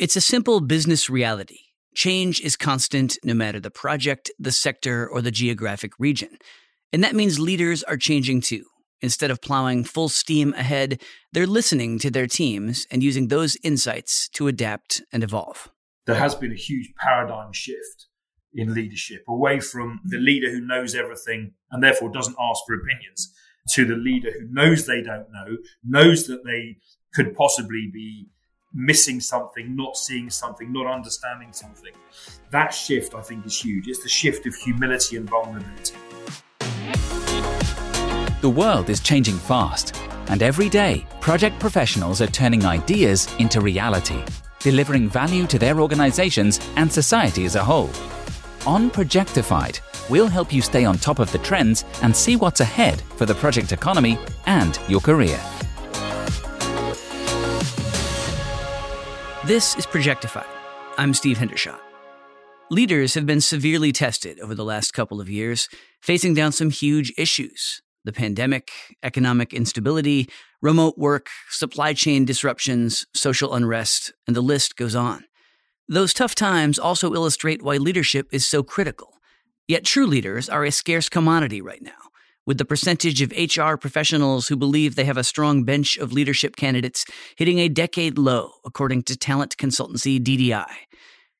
It's a simple business reality. Change is constant no matter the project, the sector, or the geographic region. And that means leaders are changing too. Instead of plowing full steam ahead, they're listening to their teams and using those insights to adapt and evolve. There has been a huge paradigm shift in leadership away from the leader who knows everything and therefore doesn't ask for opinions to the leader who knows they don't know, knows that they could possibly be missing something, not seeing something, not understanding something. That shift, I think, is huge. It's the shift of humility and vulnerability. The world is changing fast, and every day, project professionals are turning ideas into reality, delivering value to their organizations and society as a whole. On Projectified, we'll help you stay on top of the trends and see what's ahead for the project economy and your career. This is Projectified. I'm Steve Hendershot. Leaders have been severely tested over the last couple of years, facing down some huge issues the pandemic, economic instability, remote work, supply chain disruptions, social unrest, and the list goes on. Those tough times also illustrate why leadership is so critical. Yet true leaders are a scarce commodity right now with the percentage of HR professionals who believe they have a strong bench of leadership candidates hitting a decade low, according to talent consultancy DDI.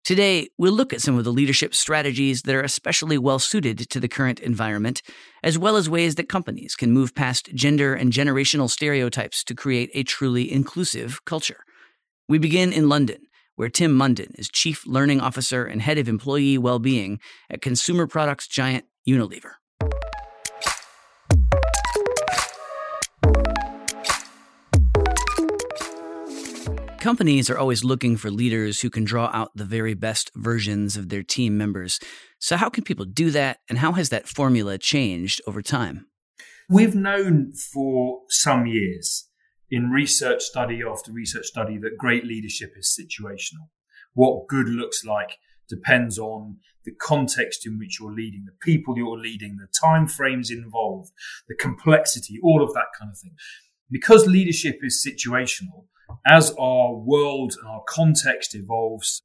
Today, we'll look at some of the leadership strategies that are especially well suited to the current environment, as well as ways that companies can move past gender and generational stereotypes to create a truly inclusive culture. We begin in London, where Tim Munden is Chief Learning Officer and Head of Employee Wellbeing at consumer products giant Unilever. Companies are always looking for leaders who can draw out the very best versions of their team members. So, how can people do that, and how has that formula changed over time? We've known for some years in research study after research study that great leadership is situational. What good looks like depends on the context in which you're leading, the people you're leading, the time frames involved, the complexity, all of that kind of thing. Because leadership is situational, as our world and our context evolves,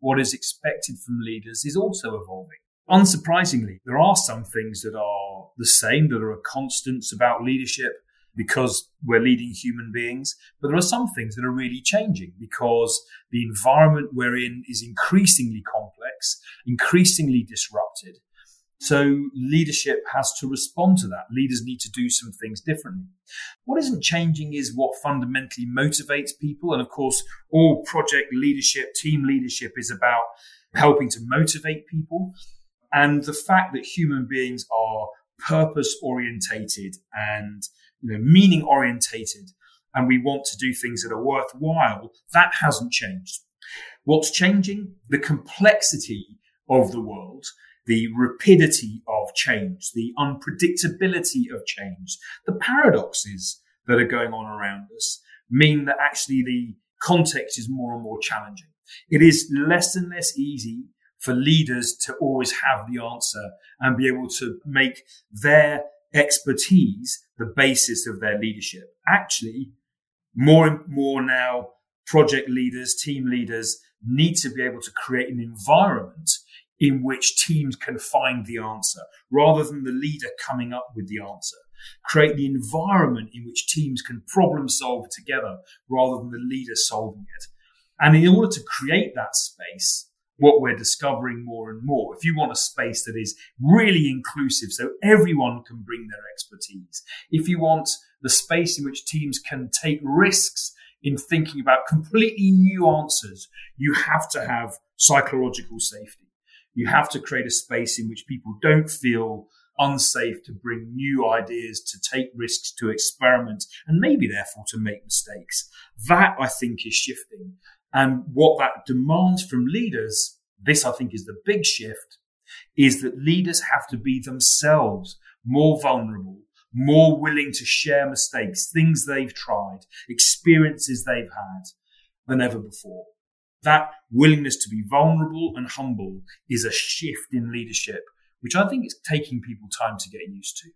what is expected from leaders is also evolving. Unsurprisingly, there are some things that are the same, that are constants about leadership because we're leading human beings. But there are some things that are really changing because the environment we're in is increasingly complex, increasingly disrupted. So leadership has to respond to that. Leaders need to do some things differently. What isn't changing is what fundamentally motivates people. And of course, all project leadership, team leadership is about helping to motivate people. And the fact that human beings are purpose orientated and you know, meaning orientated and we want to do things that are worthwhile, that hasn't changed. What's changing? The complexity of the world the rapidity of change, the unpredictability of change, the paradoxes that are going on around us mean that actually the context is more and more challenging. It is less and less easy for leaders to always have the answer and be able to make their expertise the basis of their leadership. Actually, more and more now, project leaders, team leaders need to be able to create an environment in which teams can find the answer rather than the leader coming up with the answer. Create the environment in which teams can problem solve together rather than the leader solving it. And in order to create that space, what we're discovering more and more, if you want a space that is really inclusive so everyone can bring their expertise, if you want the space in which teams can take risks in thinking about completely new answers, you have to have psychological safety. You have to create a space in which people don't feel unsafe to bring new ideas, to take risks, to experiment, and maybe therefore to make mistakes. That I think is shifting. And what that demands from leaders, this I think is the big shift, is that leaders have to be themselves more vulnerable, more willing to share mistakes, things they've tried, experiences they've had than ever before that willingness to be vulnerable and humble is a shift in leadership, which I think is taking people time to get used to.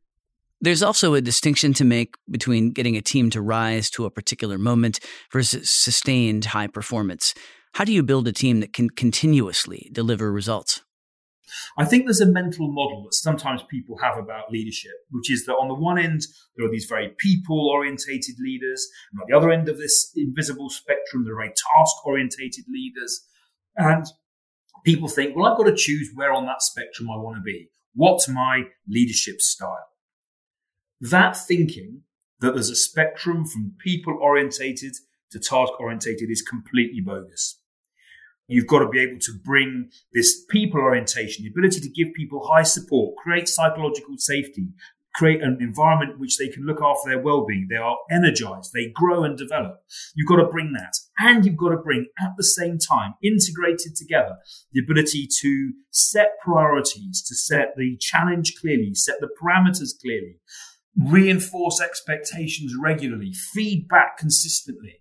There's also a distinction to make between getting a team to rise to a particular moment versus sustained high performance. How do you build a team that can continuously deliver results? I think there's a mental model that sometimes people have about leadership, which is that on the one end, there are these very people orientated leaders. And on the other end of this invisible spectrum, there are very task orientated leaders. And people think, well, I've got to choose where on that spectrum I want to be. What's my leadership style? That thinking that there's a spectrum from people orientated to task orientated is completely bogus. You've got to be able to bring this people orientation, the ability to give people high support, create psychological safety, create an environment in which they can look after their well-being. They are energized. They grow and develop. You've got to bring that. And you've got to bring at the same time, integrated together, the ability to set priorities, to set the challenge clearly, set the parameters clearly, reinforce expectations regularly, feedback consistently.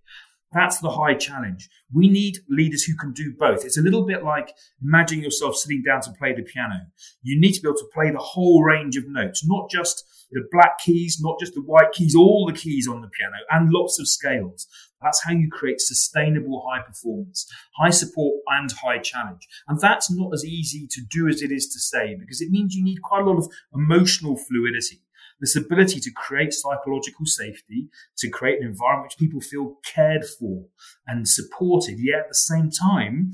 That's the high challenge. We need leaders who can do both. It's a little bit like imagining yourself sitting down to play the piano. You need to be able to play the whole range of notes, not just the black keys, not just the white keys, all the keys on the piano and lots of scales. That's how you create sustainable high performance, high support and high challenge. And that's not as easy to do as it is to say because it means you need quite a lot of emotional fluidity this ability to create psychological safety, to create an environment which people feel cared for and supported, yet at the same time,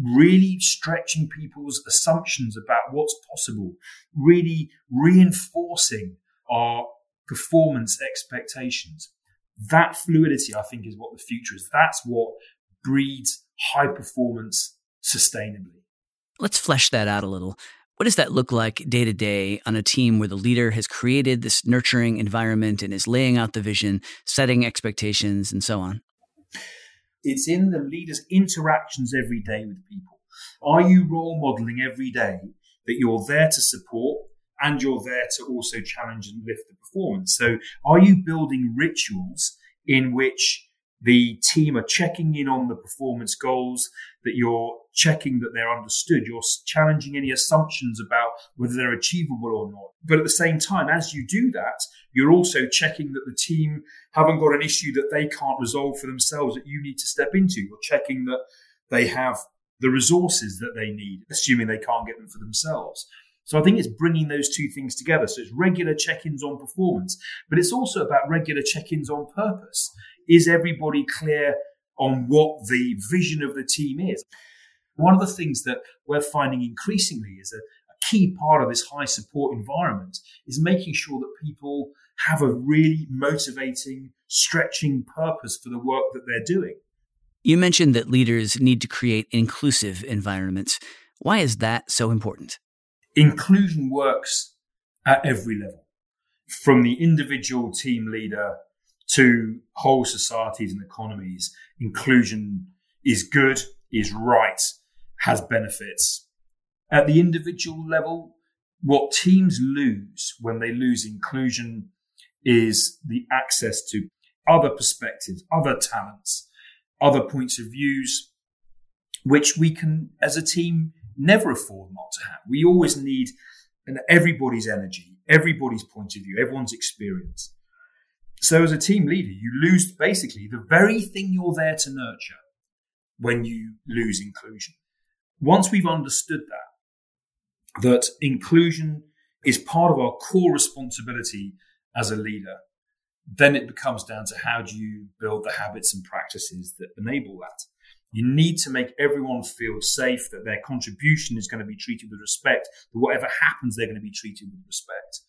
really stretching people's assumptions about what's possible, really reinforcing our performance expectations. That fluidity, I think, is what the future is. That's what breeds high performance sustainably. Let's flesh that out a little. What does that look like day to day on a team where the leader has created this nurturing environment and is laying out the vision, setting expectations, and so on? It's in the leader's interactions every day with people. Are you role modeling every day that you're there to support and you're there to also challenge and lift the performance? So are you building rituals in which the team are checking in on the performance goals, that you're checking that they're understood, you're challenging any assumptions about whether they're achievable or not. But at the same time, as you do that, you're also checking that the team haven't got an issue that they can't resolve for themselves that you need to step into. You're checking that they have the resources that they need, assuming they can't get them for themselves. So I think it's bringing those two things together. So it's regular check-ins on performance, but it's also about regular check-ins on purpose. Is everybody clear on what the vision of the team is? One of the things that we're finding increasingly is a, a key part of this high support environment is making sure that people have a really motivating, stretching purpose for the work that they're doing. You mentioned that leaders need to create inclusive environments. Why is that so important? Inclusion works at every level, from the individual team leader to whole societies and economies, inclusion is good, is right, has benefits. At the individual level, what teams lose when they lose inclusion is the access to other perspectives, other talents, other points of views, which we can, as a team, never afford not to have. We always need everybody's energy, everybody's point of view, everyone's experience. So as a team leader, you lose basically the very thing you're there to nurture when you lose inclusion. Once we've understood that, that inclusion is part of our core responsibility as a leader, then it becomes down to how do you build the habits and practices that enable that. You need to make everyone feel safe that their contribution is going to be treated with respect, that whatever happens, they're going to be treated with respect.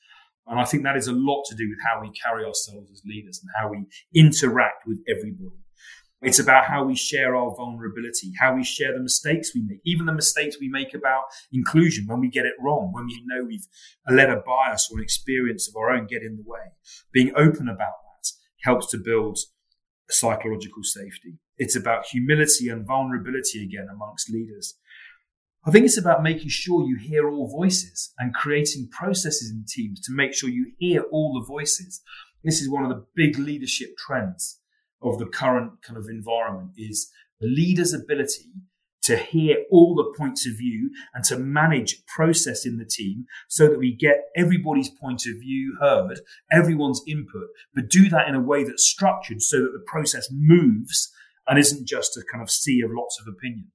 And I think that is a lot to do with how we carry ourselves as leaders and how we interact with everybody. It's about how we share our vulnerability, how we share the mistakes we make, even the mistakes we make about inclusion when we get it wrong, when we know we've let a bias or an experience of our own get in the way. Being open about that helps to build psychological safety. It's about humility and vulnerability again amongst leaders. I think it's about making sure you hear all voices and creating processes in teams to make sure you hear all the voices. This is one of the big leadership trends of the current kind of environment is the leader's ability to hear all the points of view and to manage process in the team so that we get everybody's point of view heard, everyone's input, but do that in a way that's structured so that the process moves and isn't just a kind of sea of lots of opinion.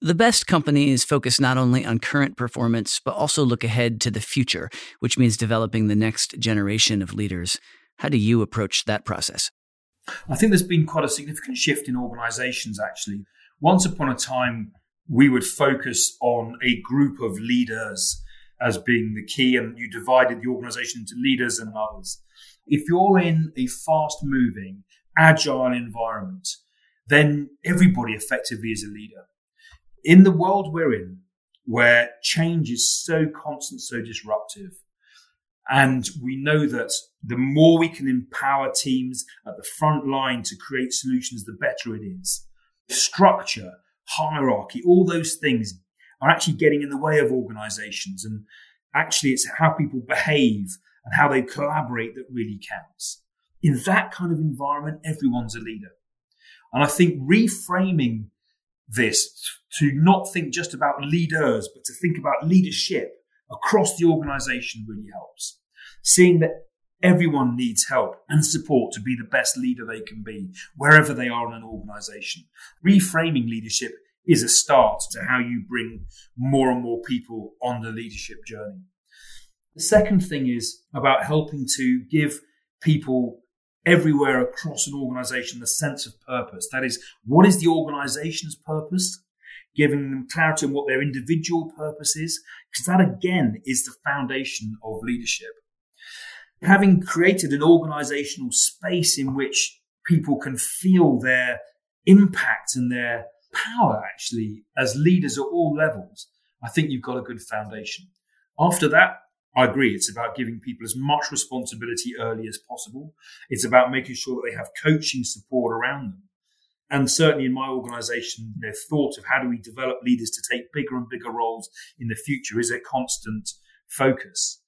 The best companies focus not only on current performance, but also look ahead to the future, which means developing the next generation of leaders. How do you approach that process? I think there's been quite a significant shift in organizations, actually. Once upon a time, we would focus on a group of leaders as being the key, and you divided the organization into leaders and others. If you're in a fast moving, agile environment, then everybody effectively is a leader in the world we're in, where change is so constant, so disruptive, and we know that the more we can empower teams at the front line to create solutions, the better it is. Structure, hierarchy, all those things are actually getting in the way of organizations. And actually, it's how people behave and how they collaborate that really counts. In that kind of environment, everyone's a leader. And I think reframing this to not think just about leaders, but to think about leadership across the organization really helps. Seeing that everyone needs help and support to be the best leader they can be wherever they are in an organization. Reframing leadership is a start to how you bring more and more people on the leadership journey. The second thing is about helping to give people everywhere across an organization the sense of purpose. That is, what is the organization's purpose? Giving them clarity on what their individual purpose is, because that again is the foundation of leadership. Having created an organizational space in which people can feel their impact and their power actually as leaders at all levels, I think you've got a good foundation. After that, I agree. It's about giving people as much responsibility early as possible. It's about making sure that they have coaching support around them. And certainly in my organization, the thought of how do we develop leaders to take bigger and bigger roles in the future is a constant focus.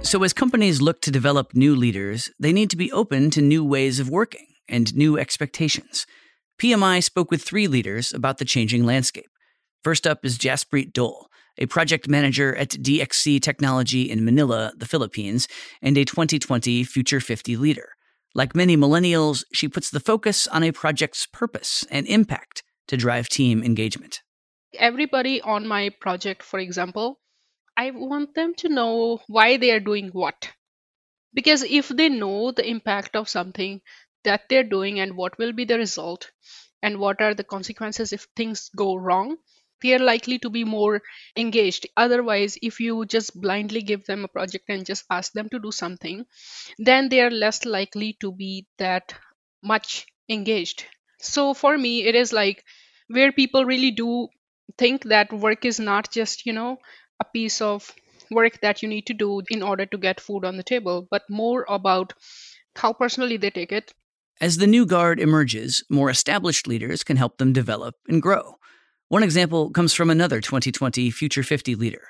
So, as companies look to develop new leaders, they need to be open to new ways of working and new expectations. PMI spoke with three leaders about the changing landscape. First up is Jaspreet Dole, a project manager at DXC Technology in Manila, the Philippines, and a 2020 Future 50 leader. Like many millennials, she puts the focus on a project's purpose and impact to drive team engagement. Everybody on my project, for example, I want them to know why they are doing what. Because if they know the impact of something, that they're doing and what will be the result and what are the consequences if things go wrong they are likely to be more engaged. Otherwise if you just blindly give them a project and just ask them to do something then they are less likely to be that much engaged. So for me it is like where people really do think that work is not just you know a piece of work that you need to do in order to get food on the table but more about how personally they take it as the new guard emerges, more established leaders can help them develop and grow. One example comes from another 2020 Future 50 leader,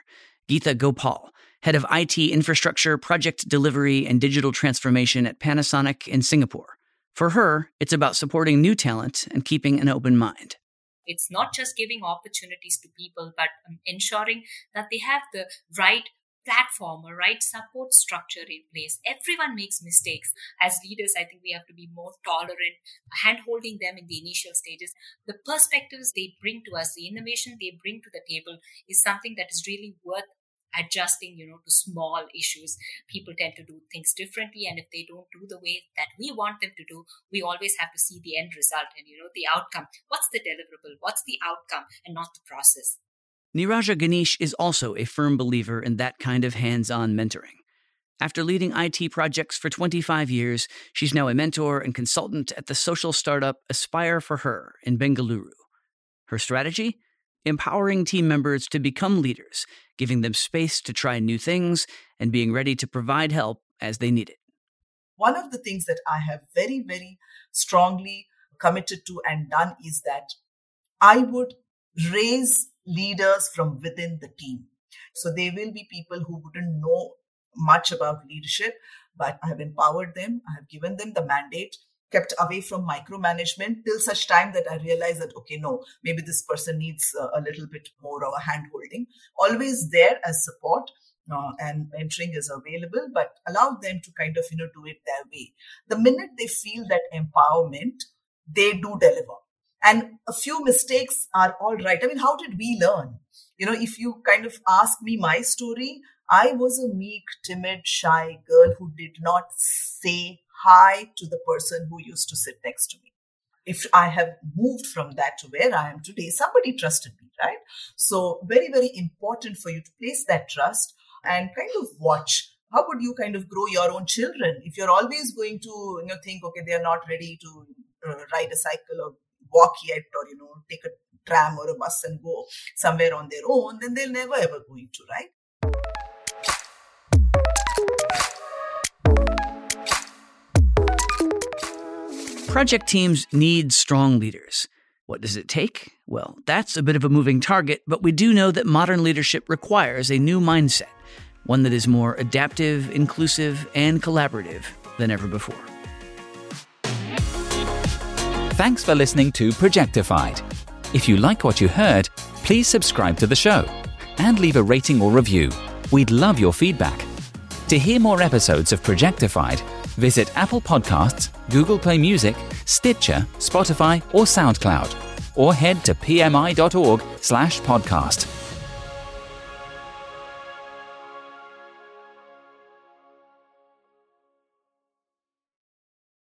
Geetha Gopal, head of IT infrastructure, project delivery, and digital transformation at Panasonic in Singapore. For her, it's about supporting new talent and keeping an open mind. It's not just giving opportunities to people, but um, ensuring that they have the right platform or right support structure in place. Everyone makes mistakes. As leaders, I think we have to be more tolerant, hand holding them in the initial stages. The perspectives they bring to us, the innovation they bring to the table is something that is really worth adjusting you know to small issues people tend to do things differently and if they don't do the way that we want them to do we always have to see the end result and you know the outcome what's the deliverable what's the outcome and not the process Niraja Ganesh is also a firm believer in that kind of hands on mentoring. After leading IT projects for 25 years, she's now a mentor and consultant at the social startup Aspire for Her in Bengaluru. Her strategy? Empowering team members to become leaders, giving them space to try new things, and being ready to provide help as they need it. One of the things that I have very, very strongly committed to and done is that I would raise leaders from within the team. So they will be people who wouldn't know much about leadership, but I have empowered them. I have given them the mandate, kept away from micromanagement till such time that I realize that, okay, no, maybe this person needs a, little bit more of a hand holding. Always there as support. uh, and mentoring is available, but allow them to kind of, you know, do it their way. The minute they feel that empowerment, they do deliver. And a few mistakes are all right. I mean, how did we learn? You know, if you kind of ask me my story, I was a meek, timid, shy girl who did not say hi to the person who used to sit next to me. If I have moved from that to where I am today, somebody trusted me, right? So, very, very important for you to place that trust and kind of watch how would you kind of grow your own children if you're always going to you know think okay they are not ready to uh, ride a cycle or walk yet or you know take a tram or a bus and go somewhere on their own then they're never ever going to right Project teams need strong leaders. What does it take? Well, that's a bit of a moving target, but we do know that modern leadership requires a new mindset, one that is more adaptive, inclusive, and collaborative than ever before. Thanks for listening to Projectified. If you like what you heard, please subscribe to the show and leave a rating or review. We'd love your feedback. To hear more episodes of Projectified, visit Apple Podcasts, Google Play Music, Stitcher, Spotify, or SoundCloud, or head to pmi.org/podcast.